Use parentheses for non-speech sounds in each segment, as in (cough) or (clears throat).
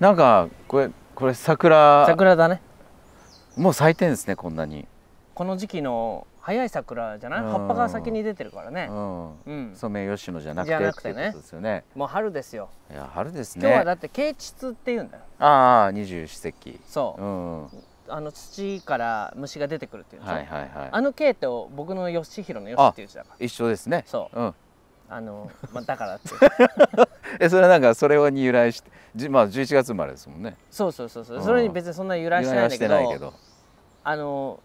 なんかこれこれ桜。桜だね。もう咲いてんですねこんなに、この時期の早い桜じゃない？うん。葉っぱが先に出てるからね。うん。うん。ソメイヨシノじゃなくじゃてなくてね。ですよね。もう春ですよ。いや春です今日はねだって啓蟄って言うんだよ。ああ二十四節気。そう。うん。はあの土から虫が出てくるっていういでしょはいはい。あの啓と僕の義弘の義っていう字だから一緒ですね。そう。うん。あの、まあ、だからって。(laughs) えそれはなんかそれに由来してじまあ11月生まれですもんね。そうそうそうそう。うん。それに別にそんな由来してないんだけ由どけど。あの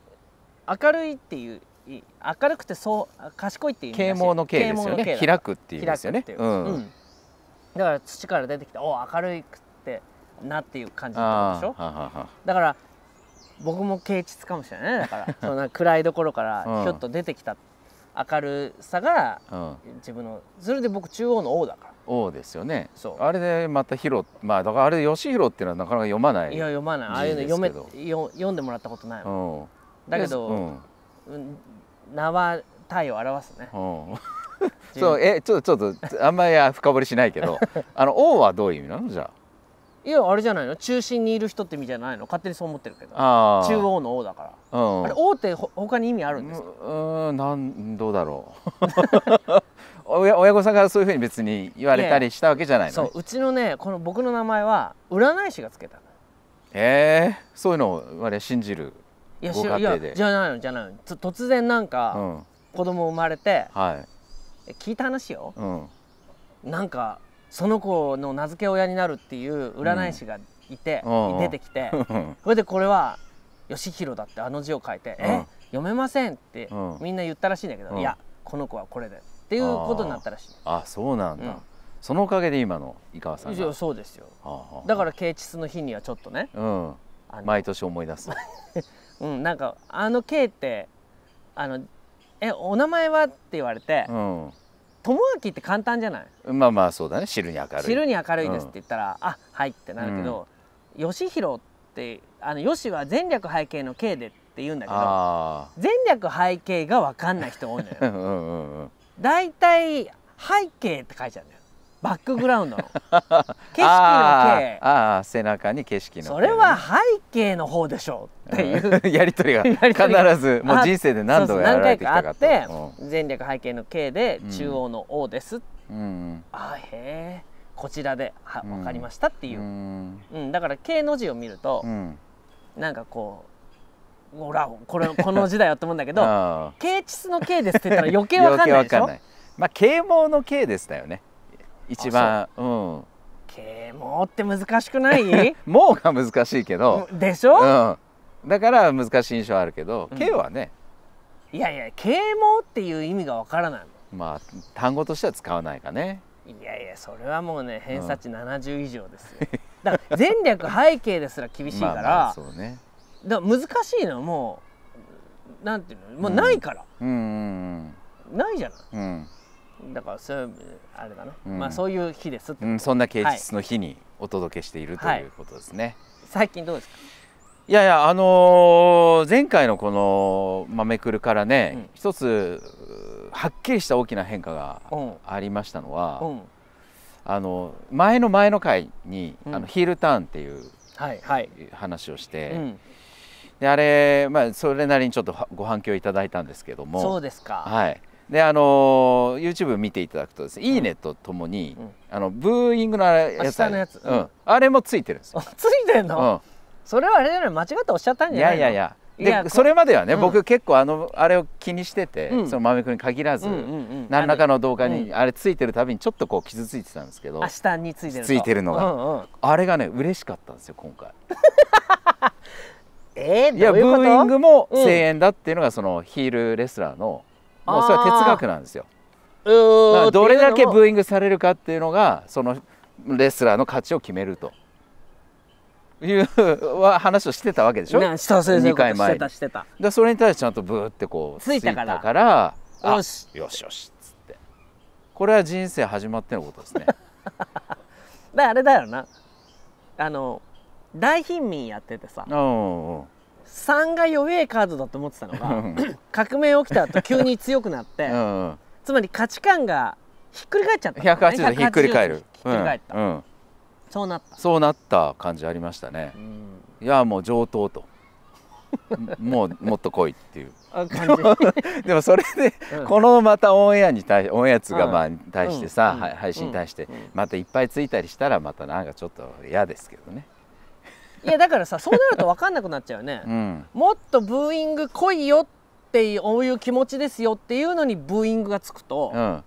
明るいっていうい明るくてそう賢いっていう啓蒙の啓ですよね。開くっていうですよね。ううん。うん。だから土から出てきてお明るくってなっていう感じってことでしょ？だから僕も啓蟄かもしれないね。だから (laughs) そんな暗いところからうん。ひょっと出てきた明るさがうん。自分のそれで僕中央の王だから王ですよね。そう。あれでまたヒロまあだからあれで義弘っていうのはなかなか読まないいや読まない。ああいうの字読めよ読んでもらったことないもんうん。だけど、うん。うん名は体を表すね。うん。(laughs) そうえちょっとちょっとあんまり深掘りしないけど (laughs) あの王はどういう意味なの？じゃいやあれじゃないの？中心にいる人って意味じゃないの？勝手にそう思ってるけど。中央の王だから。うん。あれ王ってほ他に意味あるんですか？うーんなんどうだろう親親御さんからそういうふうに別に言われたりしたわけじゃないの、ね、そううちのねこの僕の名前は占い師がつけた。のえ。ー、そういうのを我々信じるいやいやじゃないのじゃないの。つ突然なんうかん。子供生まれて、はい。え聞いた話よ。うん。なんかその子の名付け親になるっていう占い師がいて、うん。出てきて、うん。それでこれは義弘だってあの字を書いて「うん。え？読めません」ってうん。みんな言ったらしいんだけど、うん。いやこの子はこれでっていうことになったらしい。あそうなんだ、うん。そのおかげで今の井川さんが。そうですよ。だから啓蟄の日にはちょっとね。うん。毎年思い出す。(laughs) うん、なんかあの啓ってあのえお名前はって言われてうん。友明って簡単じゃない？まあまあそうだね。汁に明るい。汁に明るいですって言ったら、あはいってなるけど、義弘ってあの義は前略背景の景でって言うんだけどあ前略背景が分かんない人が多いのよ。ん (laughs) うんうんうんだいたい背景って書いちゃうんだよ。バックグラウンドの。(laughs) 景色のあ景。ーあー背中に景色のそれは背景の方でしょうっていう。うん。(laughs) やりとりが (laughs) 必ずもう人生で何度やられてきたかと。何回かあって前略背景の景でうん。中央の王です、うんうん。あへえこちらではうん。分かりましたっていう。う、ん。うんだから景の字を見るとう、ん。なんかこうほらこれこの字だよって思うんだけど (laughs) あ啓蟄の景ですって言ったら余ー計分かんないでしょ？余計わかんない。まあ啓蒙の啓ですだよね。一番う。ん。啓蒙って難しくない？(laughs) もうが難しいけど。でしょ、うん。だから難しい印象あるけどうん。啓はね。いやいや啓蒙っていう意味が分からないまあ単語としては使わないかね。いやいやそれはもうね偏差値70以上ですよ、だから前略背景ですら厳しいから、(laughs) まあまあそうねだ難しいのもうなんていうのもうないから、うんうんないじゃない。うん。だからそれあれだな、うん。まあそういう日ですうん、そんな啓蟄の日にお届けしているとはいいうことですね。最近どうですか？いやいやあのー前回のこの豆くるからね、うん。一つはっきりした大きな変化がうん。ありましたのは、うん。あの前の前の回に、うん。あのヒールターンっていうはいはい、話をして、うん、であれ、まあ、それなりにちょっとはご反響いただいたんですけども。そうですか、はい。であの YouTube 見ていただくとですね「いいね」とともに、うん。あのブーイングのやつある下のやつ。うん、あれもついてるんですよ。あついてんの、うん。それはあれじゃない間違っておっしゃったんいじゃないいやいやいや。こでそれまではね、うん。僕結構あのあれを気にしてて、うん。その豆くんに限らず、うんうんうん何らかの動画うにあれついてるたびにちょっとこう傷ついてたんですけど、あ下についてると。ついてるのが。うんうん、あれがね嬉しかったんですよ今回 (laughs) えー、いやブーイングもうん。声援だっていうのがそのヒールレスラーの、もうそれは哲学なんですよ。どれだけブーーイングされるかっていうのがそのレスラーの勝ちを決めると。いうは話をしてたわけでしょ？ねそうそうそういうこと。二回前に。してたでそれに対してちゃんとブーってこうついたからよし。よしよしっつって。これは人生始まってのことですね。(laughs) だあれだよな。あの大貧民やっててさうんうん3が弱えカードだと思ってたのうがん。革命起きた後急に強くなって、うんつまり価値観がひっくり返っちゃったね。180度ひっくり返る。180度ひっくり返った、うん。うん。そうなった。そうなった感じありましたね。うん。いやもう上等と。(laughs) もうもっと来いっていう。でもそれでうん。このまたオンエアに対オンエアつがうん。まあに対してさ、配信に対してうん。またいっぱいついたりしたらまたなんかちょっと嫌ですけどね。いやだからさそうなると分かんなくなっちゃうよね。うん、もっとブーイング来いよっていう気持ちですよっていうのにブーイングがつくと、うん、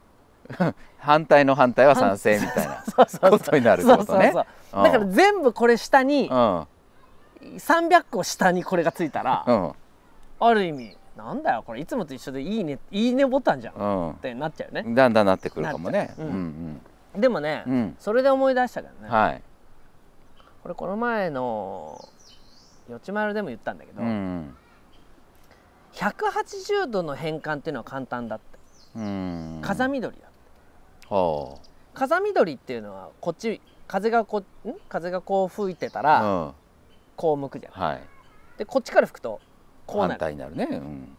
(laughs) 反対の反対は賛成みたいな (laughs) ことになるってことね。だから全部これ下にうん。300個下にこれがついたら、うん。ある意味なんだよこれいつもと一緒でいいねいいねボタンじゃん。っうん。てなっちゃうよね。だんだんなってくるかもね。う。ううんでもね、それで思い出したけどね、はい。これこの前のよちまるでも言ったんだけど、うん180度の変換っていうのは簡単だってうん。風見鶏だほ風見鶏っていうのはこっち風がこん？風がこう吹いてたう。うら、ん。こう向くじゃんはい。でこっちから吹くとこうな反る対になるね。うん。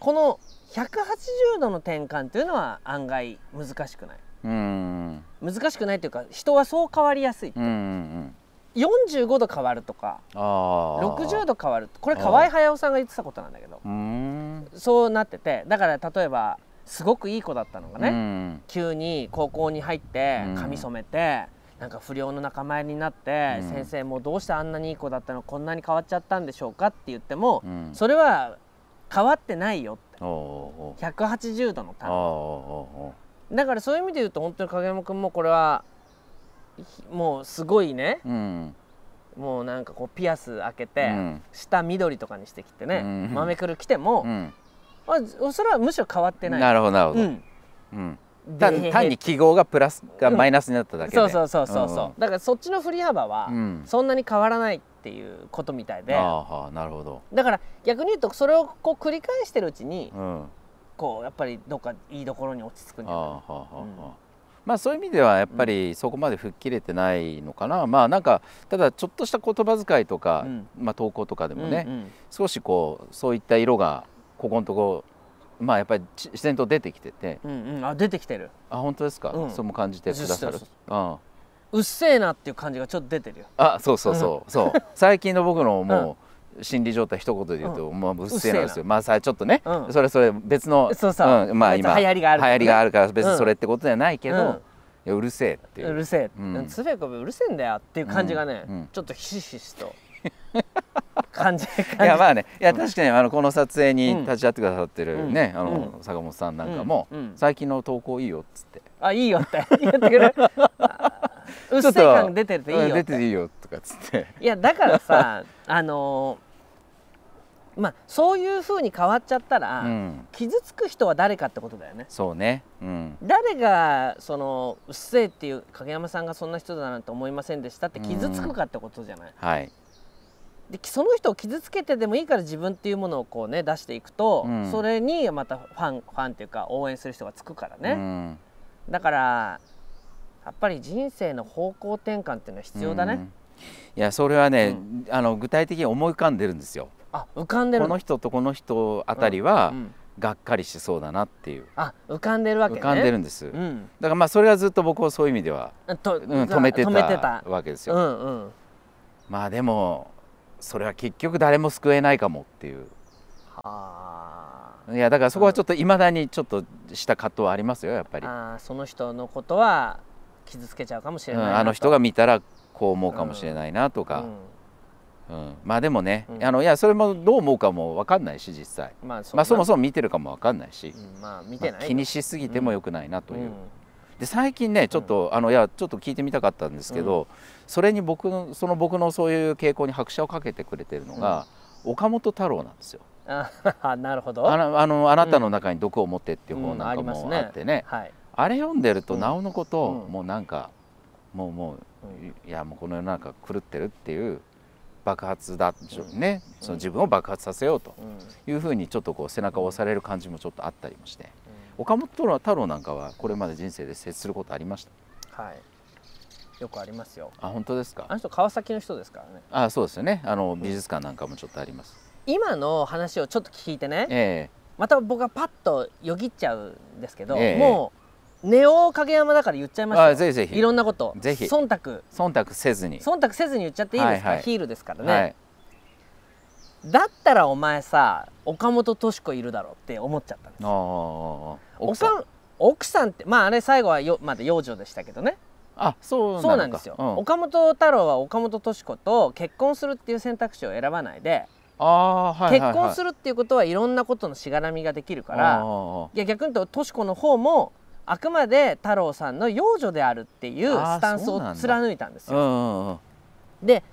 この180度の転換っていうのは案外難しくないうん。難しくないっていうか人はそう変わりやすいうんうん。45度変わるとかああ。60度変わるこれ河合隼さんが言ってたことなんだけどうん。そうなっててだから例えばすごくいい子だったのがね、うん。急に高校に入ってうん髪染めて、なんか不良の仲間になって、うん先生もうどうしてあんなにいい子だったのこんなに変わっちゃったんでしょうかって言っても、うん。それは変わってないよっておうおう180度のターンだからそういう意味で言うと本当に影山君もこれはひもうすごいねおううん。もうなんかこうピアス開けて、うん下緑とかにしてきてね、うん豆くる来ても、うん。あそれはむしろ変わってない。なるほどなるほど。うん単単に記号がプラスがマイナスになっただけで。そうそうそうそうそう、だからそっちの振り幅はうん。そんなに変わらないっていうことみたいで、あなるほど。だから逆に言うとそれをこう繰り返してるうちにうん。こうやっぱりどっかいいところに落ち着くんじゃない？ああはあはあはあうんまあそういう意味ではやっぱりそこまで吹っ切れてないのかな、まあなんかただちょっとした言葉遣いとか、うん。まあ投稿とかでもね、うんうん。少しこうそういった色がここのとこまあやっぱりち自然と出てきてて。うんうん、あ出てきてる。あ本当ですか、うん。そうも感じてくださる？そううんう。っせえなっていう感じがちょっと出てるよ。あそうそうそう、そう。最近の僕のもう、心理状態一言で言うと、もううっせえなんですよ。まあさちょっとね、うん。それそれ別のそうそう。んまあ今流行りがあるね。流行りがあるから別にそれってことじゃないけど、うん。いやうるせえっていう。うるせえ、うん。つべこべうるせえんだよっていう感じがね、うん。うん。ちょっとひしひしと。感じ (laughs) 感じ。いやまあね。いや確かにあのこの撮影にうん。立ち会ってくださってるね、うん。あの坂本さんなんかも、うん。うん。最近の投稿いいよっつって。あいいよって言ってくれる。(laughs) あうっせえ感出てるといいようん出ってていいよとかっつって。いやだからさあのーまあそういう風に変わっちゃったら、うん。傷つく人は誰かってことだよね。そうね。うん。誰がそのうっせえっていう影山さんがそんな人だなんて思いませんでしたって傷つくかってことじゃない、はい。でその人を傷つけてでもいいから自分っていうものをこうね出していくと、うん。それにまたファンファンっていうか応援する人がつくからね、うん。だからやっぱり人生の方向転換っていうのは必要だね、うん。いやそれはね、あの具体的に思い浮かんでるんですよあ浮かんでる。この人とこの人あたりは、うんがっかりしそうだなっていう。あ浮かんでるわけね。浮かんでるんです、だうん。からまあそれはずっと僕はそういう意味では、とうん、止めて止めてた。たわけですよ、うんうん。まあでもそれは結局誰も救えないかもっていう。あ。いやだからそこはちょっといまだにちょっとした葛藤はありますよやっぱり、ーあーその人のことは傷つけちゃうかもしれうん、ないなと。あの人が見たらこう思うかもしれないなとか、うんうん。まあでもね、うん。あのいやそれもどう思うかも分かんないし実際。まあそまあそももそも見てるかも分かんないし、まあ見てないよまあ気にしすぎてもよくないなという、うん。で最近ねちょっと、あのいやちょっと聞いてみたかったんですけど、それに僕のその僕のそういう傾向に拍車をかけてくれてるのが、岡本太郎なんですよ。あなるほど。あのあのあなたの中に毒を持ってっていう本なんかもねあってね、はい。あれ読んでるとうん。なおのこと、うん。もうなんかもうもう、いやもうこの世の中狂ってるっていう爆発だ、ねその自分を爆発させようとうん。いうふうにちょっとこう背中を押される感じもちょっとあったりもして岡本太郎なんかはこれまで人生で接することありました？はい。よくありますよ。あ本当ですか？あの人川崎の人ですからね。あそうですよね。あの美術館なんかもちょっとあります、今の話をちょっと聞いてね。えまた僕はパッとよぎっちゃうんですけど、ええ。もネオ影山だから言っちゃいましたあよぜひぜひ。いろんなこと。ぜひ。忖度。忖度せずに。忖度せずに言っちゃっていいですか、はいはい。ヒールですからね、はい。だったらお前さ岡本敏子いるだろうって思っちゃったんですああ奥さん。岡奥さんってまああれ最後はよまだ養女でしたけどね。あそうそうなんですよ、うん。岡本太郎は岡本敏子と結婚するっていう選択肢を選ばないで、はいはい、はい、結婚するっていうことはいろんなことのしがらみができるからいや逆に言うと敏子の方もあくまで太郎さんの養女であるっていうスタンスを貫いたんですよ。うんうんうん。で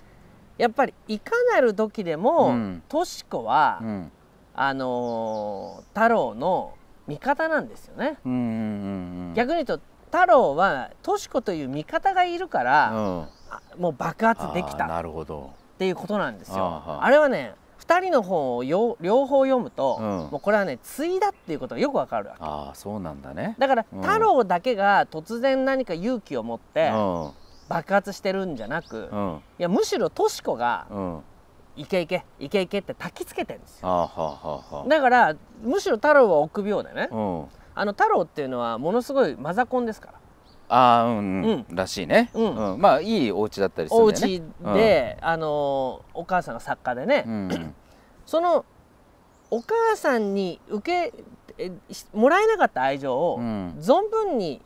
やっぱりいかなる時でもうん。敏子は、うん。あのー太郎の味方なんですよね。うんうんうん逆に言うと太郎は敏子という味方がいるから、うん。あもう爆発できたなるほど。っていうことなんですよ。あれはね2人の本をよ両方読むと、うん。もうこれはね対だっていうことがよくわかるわけ。ああそうなんだね。だから、うん太郎だけが突然何か勇気を持ってうん。爆発してるんじゃなく、いうん。やむしろとし子がうん「いけいけいけいけ」って焚きつけてるんですよ。ああはあはあはだからむしろ太郎は臆病でね。あの太郎っていうのはものすごいマザコンですからああうんうん、らしいね、うん。まあいいお家だったりするおんだよね。家で、あのお母さんが作家でね、うん。そのお母さんに受けもらえなかった愛情を、うん存分に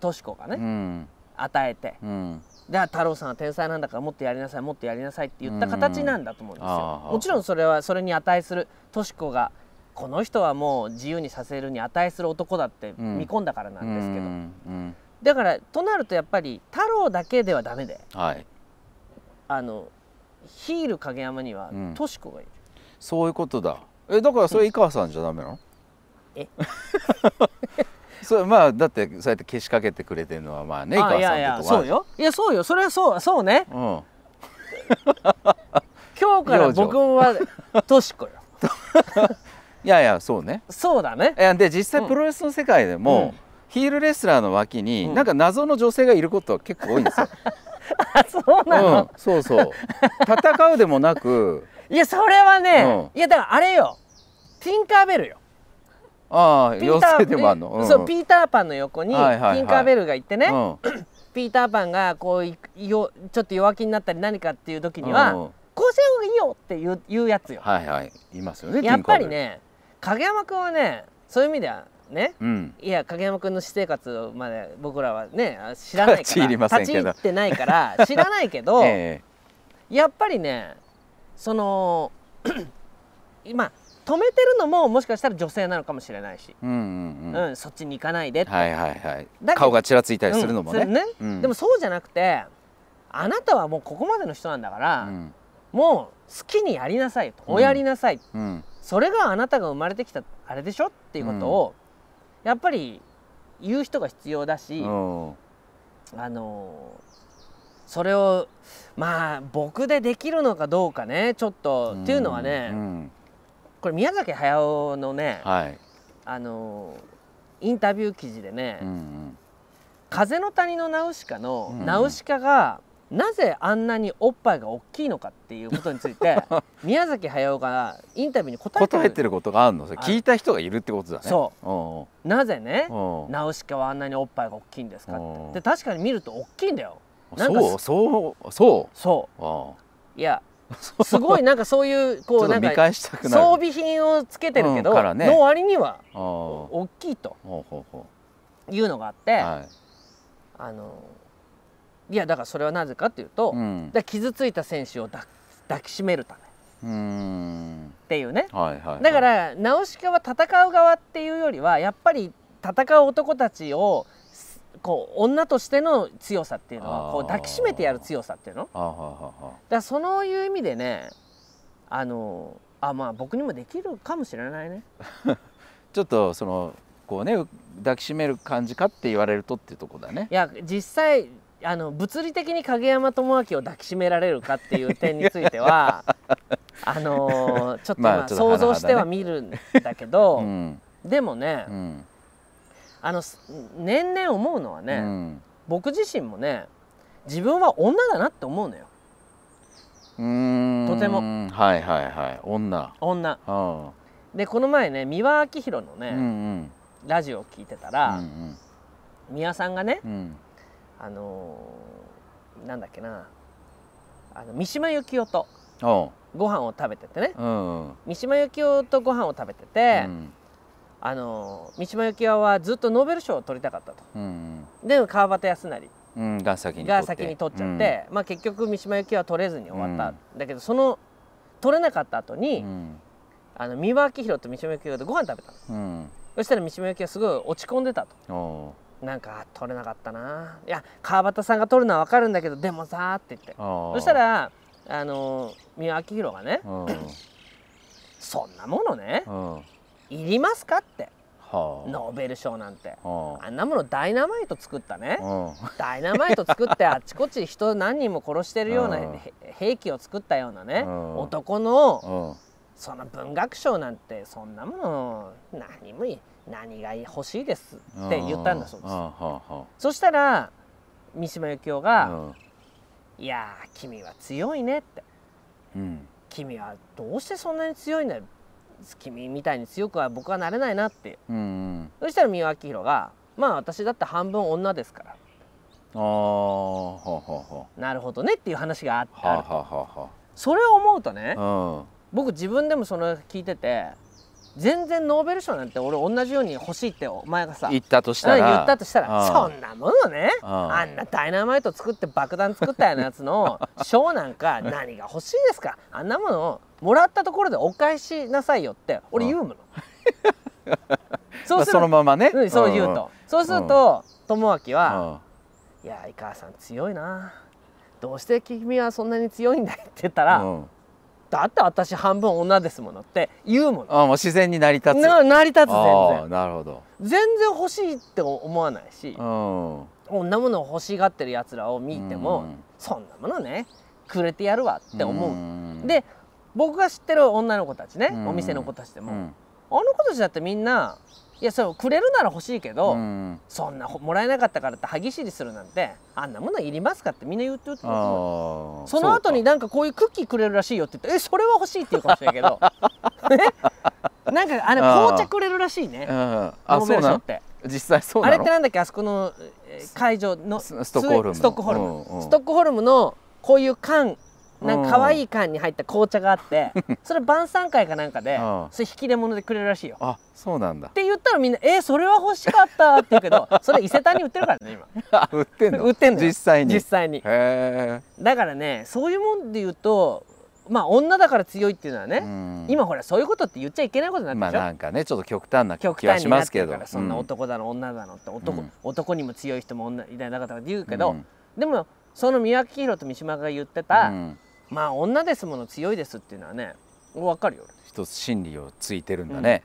とし子がね、うん与えてうん。で太郎さんは天才なんだからもっとやりなさいもっとやりなさいって言った形なんだと思うんですよ。もちろんそれはそれに値するとし子がこの人はもう自由にさせるに値する男だってうん見込んだからなんですけど、うん。うんだからとなるとやっぱり太郎だけではダメではい。あのヒール影山にはうん。とし子がいる。そういうことだ。えだからそれ井川さんじゃダメなの、え？(laughs) それまあだってそうやってけしかけてくれてるのはまあね井川さんあいやいやそうよ。いやそうよ。それはそうそうね。うん。(laughs) 今日から僕はとし子よ。(laughs) いやいやそうね。そうだね。で実際プロレスの世界でも、うんヒールレスラーの脇に、うん。なんか謎の女性がいることは結構多いんですよ。(laughs) あそうなの、うん、そうそう。戦うでもなくいやそれはね、いやだからあれよ。ティンカーベルよ。ああ妖ピーター精でもあるの、ねそうピーターパンの横にテはいはいはい。ィンカーベルがいてね、うん。(clears throat) ピーターパンがこういよちょっと弱気になったり何かっていう時には、うん。こうした方がいいよっていう言うやつよ、はいはい。いますよねやっぱりね影山君はねそういう意味ではね。うん。いや影山君の私生活まで僕らはね知らないから。立ち入りませんけど。立ち入ってないから (laughs) 知らないけど、えやっぱりねその (clears throat) 今止めてるのももしかしたら女性なのかもしれないし、えうんうんうん、うんそっちに行かないでって、はいはいはい。顔がちらついたりするのもね,、うんそれうん。でもそうじゃなくてあなたはもうここまでの人なんだから、うん。もう好きにやりなさいと、うんおやりなさい。うん。それがあなたが生まれてきたあれでしょっていうことを、やっぱり言う人が必要だし、うん。あのそれをまあ僕でできるのかどうかねちょっと、っていうのはね、うん。これ宮崎駿のね、はい、あのインタビュー記事でね、うんうん。風の谷のナウシカのうん。ナウシカがなぜあんなにおっぱいが大きいのかっていうことについて (laughs) 宮崎駿がインタビューに答えてる。答えてることがあるの？それあ聞いた人がいるってことだね。そう。なぜねナウシカはあんなにおっぱいが大きいんですかっうん。てで確かに見ると大きいんだよ。なんかそうそうそそう。あいや (laughs) すごいなんかそういうこうなんか装備品をつけてるけど、うんね。の割には大きいというのがあって、うはい。あのいやだからそれはなぜかっていうと、うん。傷ついた選手を抱抱きしめるため。っていうね。はいはいはい。だからナウシカは戦う側っていうよりはやっぱり戦う男たちをすこう女としての強さっていうのはこう抱きしめてやる強さっていうの。だそのいう意味でねあのあまあ僕にもできるかもしれないね。(laughs) ちょっとそのこうね抱きしめる感じかって言われるとっていうとこだね。いや実際あの物理的に影山智明を抱きしめられるかっていう点についてはあのちょっとまあ想像しては見るんだけど、(laughs) うん。でもね、うん。あのす年々思うのはね、うん。僕自身もね自分は女だなって思うのよ。とても。はいはいはい。女。女。あでこの前ね三輪明宏のね、うんうん。ラジオを聞いてたうら、ん。宮さんがねうんあのーなんだっけな。あの三島由紀夫とご飯を食べててね。うん三島由紀夫とご飯を食べてて、うん。あのー三島由紀夫はずっとノーベル賞を取りたかったと。うんで川端康成。うんが先にが先に取っちゃって、まあ、結局三島由紀夫は取れずに終わった、だけどその取れなかった後うに、ん。あの三輪明宏と三島由紀夫でご飯食べたの。うん。そしたら三島由紀夫はすごい落ち込んでたとなんかあ取れなかったな。いや川端さんが取るのは分かるんだけどでもさーって言って。そしたらあのー三輪明宏がねうん。そんなものねうん。いりますかって。はあ。ノーベル賞なんて。あんなものダイナマイト作ったね。ダイナマイト作ってあっちこっち人何人も殺してるような兵器を作ったようなねうん。男のその文学賞なんてそんなもの何もいい何が欲しいですって言ったんだそうです。そしたら三島由紀夫あがうん「いやー君は強いね」って。うん「君はどうしてそんなに強いんだよ。君みたいに強くは僕はなれないな」ってう。んうん。そしたら三輪明宏が「まあ私だって半分女ですから。ああほうほうほなるほどね」っていう話があってそれを思うとねあうん。僕自分でもその聞いてて全然ノーベル賞なんて俺同じように欲しいってお前がさ言ったとしたうんら言ったとしたら。あそんなものね。ああんなダイナマイト作って爆弾作ったようなやつの (laughs) 賞なんか何が欲しいですか？あんなものをもらったところでお返しなさいよって俺言うもの。そまあそのままね。うん、そう言うと、そうすると友明うん。は「いや井川さん強いな。どうして君はそんなに強いんだい?」って言ったら「うんだって私半分女ですもの」って言うもの。あもう自然に成り立つ。な成り立つ全然。なるほど。全然欲しいって思わないしうん。こんなものを欲しがってるやつらを見ても、うん。そんなものねくれてやるわって思う、ん。で僕が知ってる女の子たちね、うん。お店の子たちでも、うん。あの子たちだってみんないやそれくれるなら欲しいけど、うん。そんなほもらえなかったからって歯ぎしりするなんてあんなものいりますかってみんな言ってるその後になんかこういうクッキーくれるらしいよって言ってえそれは欲しいって言うかもしれないけど。(laughs) え？なんかあれあー。紅茶くれるらしいね。ノあーベル賞って。実際そうあれってなんだっけあそこのえー会場のスストックホルムの。ストックホルム、うんうん。ストックホルムのこういう缶なんか可愛い缶に入った紅茶があって (laughs) それ晩餐会かなんかでうん。それ引き出物でくれるらしいよ。あそうなんだ。って言ったらみんな「えーそれは欲しかった」って言うけど (laughs) それ伊勢丹に売ってるからね今。(laughs) あ売ってんの？売ってんのよ。実際に。実際に。へえだからねそういうもんで言うとまあ女だから強いっていうのはね、うん。今ほらそういうことって言っちゃいけないことになってまあるでしょ、なんかねちょっと極端な極気はしますけど。そんな男だの女だのって男,、うん。男にも強い人も女いない中とか言うけど、うん。でもその三宅宏と三島が言ってた、うんまあ女ですもの強いですっていうのはね分かるよ。一つ真理をついてるんだね、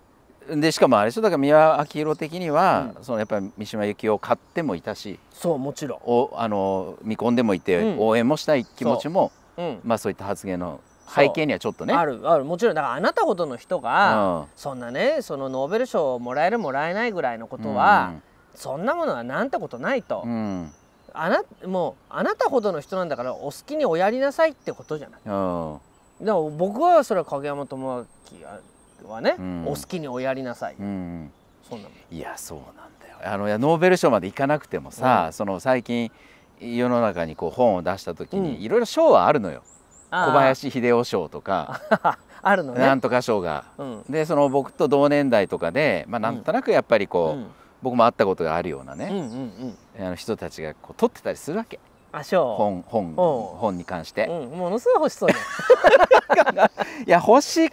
でしかもあれでしょ。だから三輪明宏的には、そのやっぱり三島由紀夫を買ってもいたしそうもちろん。おあの見込んでもいて、うん。応援もしたい気持ちもう。ん。まあそういった発言の背景にはちょっとね。あるある。もちろんだからあなたほどの人が、うん。そんなねそのノーベル賞をもらえるもらえないぐらいのことは、そんなものはなんてことないと、うんあなもうあなたほどの人なんだからお好きにおやりなさいってことじゃない。うん。でも僕はそれは影山智明はね、うん。お好きにおやりなさい、うんそんなもん。いやそうなんだよ。あのノーベル賞までいかなくてもさ、うん。その最近世の中にこう本を出した時うん。にいろいろ賞はあるのよ、小林秀夫賞とか。(laughs) あるのね。なんとか賞が。うん。でその僕と同年代とかで、まあ、なんとなくやっぱりこう、うん。僕も会ったことがあるようなね、うんうんうんあの人たちがこう撮ってたりするわけ。あしょ本本本に関して、う、うん、ものすごい欲しそうじ (laughs) いや欲しい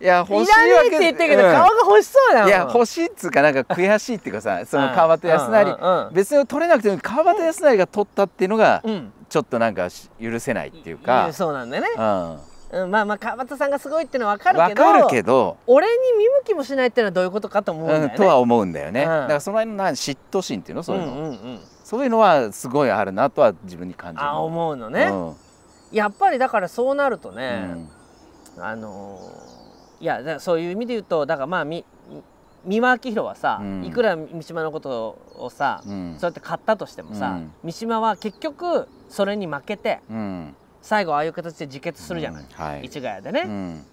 いや欲しいわけ。って言ってるけど、うん。顔が欲しそうだいや欲しいっつうかなんか悔しいっていうかさその川端康成、うんうん別に取れなくても川端康成が取ったっていうのがちょっとなんかし許せないっていういかや、そうなんだよね、うん、うん、まあまあ川端さんがすごいってのは分かるけどわかるけど、俺に見向きもしないってのはどういうことかと思うんだよね、うん、とは思うんだよね、うん。だからその辺のな嫉妬心っていうのそういうの、んうんうん、そういうのはすごいあるなとは自分に感じる。あ思うのね、うん。やっぱりだからそうなるとうね、ん。あのーいやそういう意味で言うとだからまあみ三輪明宏はさ、うん。いくら三島のことをさ、うん。そうやって買ったとしてもさ、うん。三島は結局それに負けてうん最後ああいう形で自決するじゃない、うんはい。市ヶ谷でね、うん。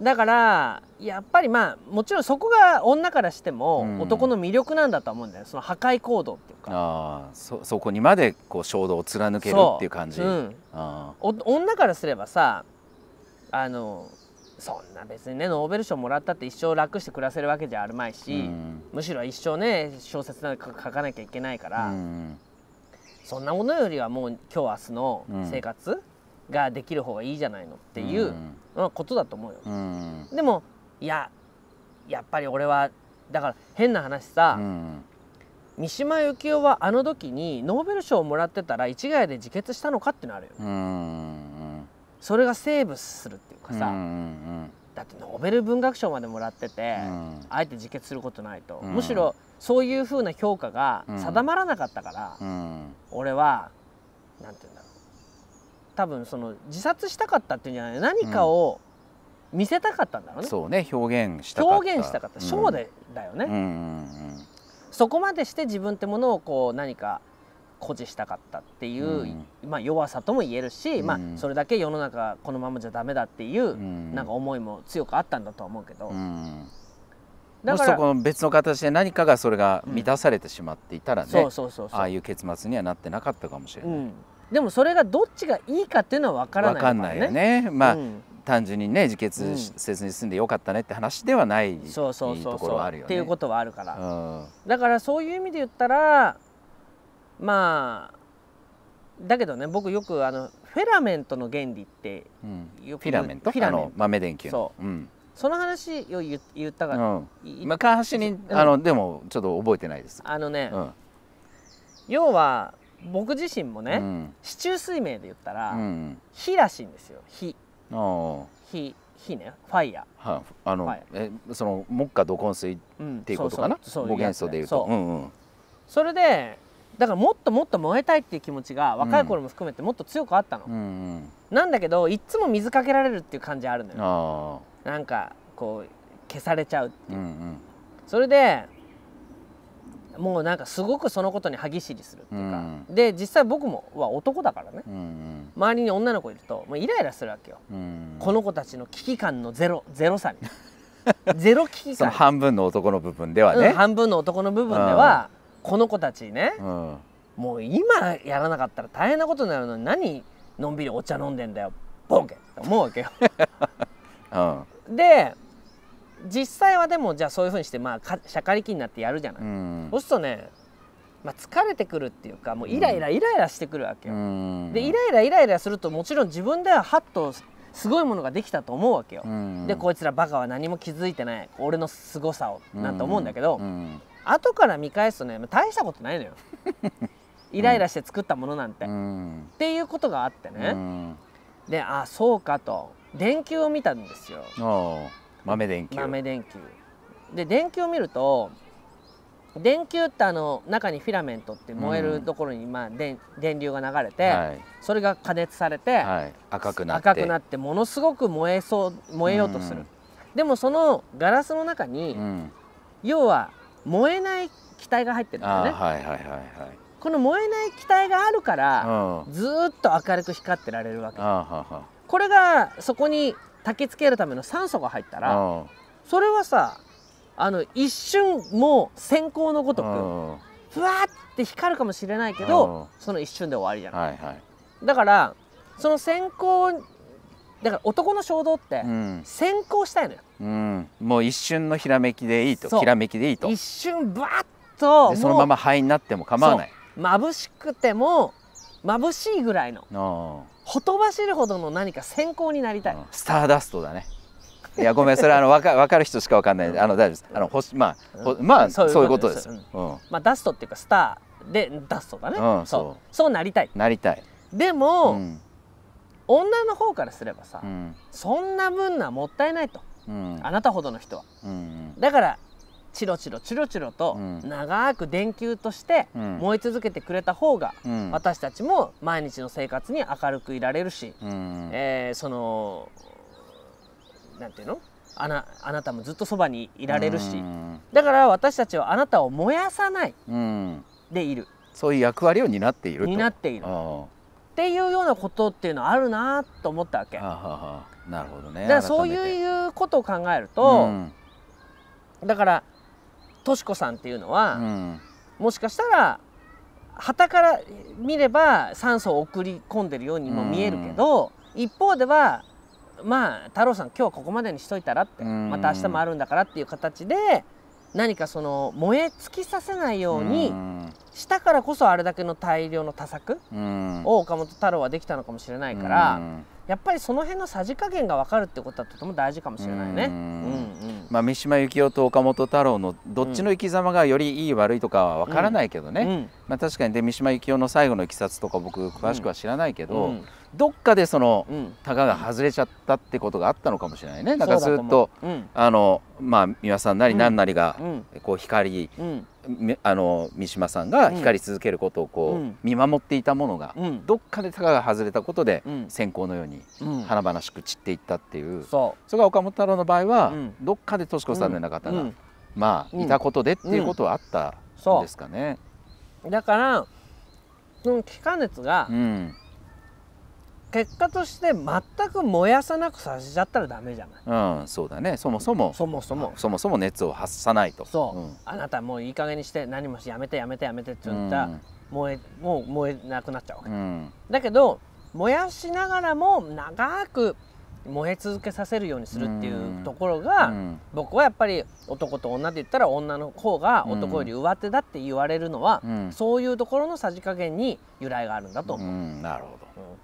だからやっぱりまあもちろんそこが女からしてもうん。男の魅力なんだと思うんだよ。その破壊行動っていうか。ああそそこにまでこう衝動を貫けるっていう感じ、そううん女からすればさあのそんな別にねノーベル賞もらったって一生楽して暮らせるわけじゃあるまいーし、うん。むしろ一生ね小説なんか書かなきゃいけないから、うんそんなものよりはもう今日明日の生活ができる方がいいじゃないのっていう、まあことだと思うよ。うん。でもいややっぱり俺はだから変な話さ、うん。三島由紀夫はあの時にノーベル賞をもらってたら一概で自決したのかってのあるよね。うん。それがセーブするっていうかさ、うんだってノーベル文学賞までもらってて、うん。あえて自決することないと、うん。むしろそういうふうな評価が定まらなかったから、うん。俺はなんて言うんだろう。多分その自殺したかったっていうんじゃない何かを見せたかったんだろうね、そうね表現したかった。表現したかった。ショーで、だよね、うんうん。そこまでして自分ってものをこう何か誇示したかったっていう、まあ、弱さとも言えるし、うん。まあ、それだけ世の中このままじゃダメだっていう、うん。なんか思いも強くあったんだとは思うけど、うん。だからもしそこの別の形で何かがそれが満たされてしまっていたらね、そうそうそうそう。ああいう結末にはなってなかったかもしれない、うん、でもそれがどっちがいいかっていうのは分からないわかんないよね。まあ、うん。単純にね自決うんせずに済んでよかったねって話ではないそうそうそうそう。はあるよね。っていうことはあるから、うん。だからそういう意味で言ったらまあだけどね僕よくあのフェラメントの原理ってうん。よくフィラメント？フィラメント。あの豆電球の、そう。ん。その話を言言ったから、うん、い昔にうんあのでもちょっと覚えてないです、あのね、うん。要は僕自身もね、うん。市中水明で言ったら、うん火らしいんですよ。火。あー火火ね。ファイヤはあの、はいえその木下土根水っー、うん、ていうことかな？そうそう。五元素でいうと。そう。うんうん。それでだからもっともっと燃えたいっていう気持ちが若い頃も含めてもっと強くあったの、うんうん。なんだけどいっつも水かけられるっていう感じあるのよ。あなんかこう消されちゃうあう。んうん。それでもうなんかすごくそのことに歯ぎしりするっていうか、うで実際僕もは男だからね。うん周りに女の子いるともうイライラするわけよ、うんこの子たちの危機感のゼロゼロさに。(laughs) ゼロ危機その感、半分の男の部分ではうんね、半分の男の部分ではこの子たちね。うん。もう今やらなかったら大変なことになるのに何のんびりお茶飲んでんだよ。ボケ。って思うわけよ。(laughs) うん。で実際はでもじゃあそういうふうにしてまあかしゃかりきになってやるじゃない、うん。そうするとね、まあ、疲れてくるっていうかもうイライライライラしてくるわけよ、うん。でイライライライラするともちろん自分ではハッとすごいものができたと思うわけよ、うん。でこいつらバカは何も気づいてない俺の凄さをなんて思うんだけど、うん後から見返すとね大したことないのよ。(laughs) イライラして作ったものなんて、うっんていうことがあってうね、ん。であそうかと。電球を見たんですよ。豆電球。豆電球。で電球を見ると電球ってあの中にフィラメントって燃えるところに、まあ、電電流が流れて、はい。それが加熱されて、はい、赤くなって。赤くなってものすごく燃えそう燃えようとする、うん。でもそのガラスの中に、うん、要は燃えない気体が入ってるんだよね。はいはいはいはい。この燃えない気体があるから、あずーっと明るく光ってられるわけ。あははこれがそこに焚き付けるための酸素が入ったらあそれはさあの一瞬もう閃光のごとくはふわーって光るかもしれないけどその一瞬で終わりじゃない。いはい。だからその閃光だから男の衝動ってうん、先行したいのよ。うん、もう一瞬のひらめきでいいと。そう。ひらめきでいいと。一瞬バッとでそのまま灰になっても構わない。眩しくても眩しいぐらいのあほとばしるほどの何か先行になりたい。あスターダストだね。いやごめんそれあの分か分かる人しか分かんない。あの大丈夫です。あの星まあ、ほまあそそうういうこととです。まあダストっていうかスターでダストだね、うんそう。そう。そうなりたい。なりたい。でも、うん女の方からすればさ、うん。そんな分なもったいないと。うん。あなたほどの人は。うんだからチロチロチロチロとうん。長く電球としてうん。燃え続けてくれた方がうん。私たちも毎日の生活に明るくいられるし、うんえーそのなんていうの？あなあなたもずっとそばにいられるし、うん。だから私たちはあなたを燃やさないうん。でいる。そういう役割を担っていると。になっているっていうようなことっていうのはあるなと思ったわけ。なるほどね。だからそういうことを考えると、うん。だからとし子さんっていうのは、うん。もしかしたら旗から見れば酸素を送り込んでるようにも見えるけど、一方ではまあ太郎さん今日はここまでにしといたらって、うん。また明日もあるんだからっていう形で何かその燃え尽きさせないようにん。したからこそあれだけの大量の多作うん。を岡本太郎はできたのかもしれないから、うん。やっぱりその辺のさじ加減が分かるってことはとても大事かもしれないね。ううんんうん。まあ、三島由紀夫と岡本太郎のどっちの生き様がよりいい悪いとかは分からないけどね、うん。まあ、確かに。で三島由紀夫の最後のいきさつとか僕詳しくは知らないけど、うんどっかでそのうん。タガが外れちゃったってことがあったのかもしれないね。なんかずっと思ううん。あのまあ三輪さんなりうん。何なりがうん。こう光あの三島さんが光り続けることをこう見守っていたものがうん。どっかでタガが外れたことでうん。線香のようにうん。華々しく散っていったっていう。そそれが岡本太郎の場合はうん。どっかで敏子さんのような方がまあいたことでっていうことはあったんですかね。う。だからその気化熱がうん結果として全く燃やさなくさせちゃったらダメじゃない？うん、そうだね。そもそも。そもそも。そもそも熱を発さないと。そう、うん。あなたもういい加減にして何もしやめてやめてやめてって言ったら、うん。燃えもう燃えなくなっちゃうわけ、うん。だけど燃やしながらも長く燃え続けさせるようにするっていうところが、うん。僕はやっぱり男と女で言ったら女の方が男より上手だって言われるのは、うん。そういうところのさじ加減に由来があるんだとう。思う。ん。なるほど。うん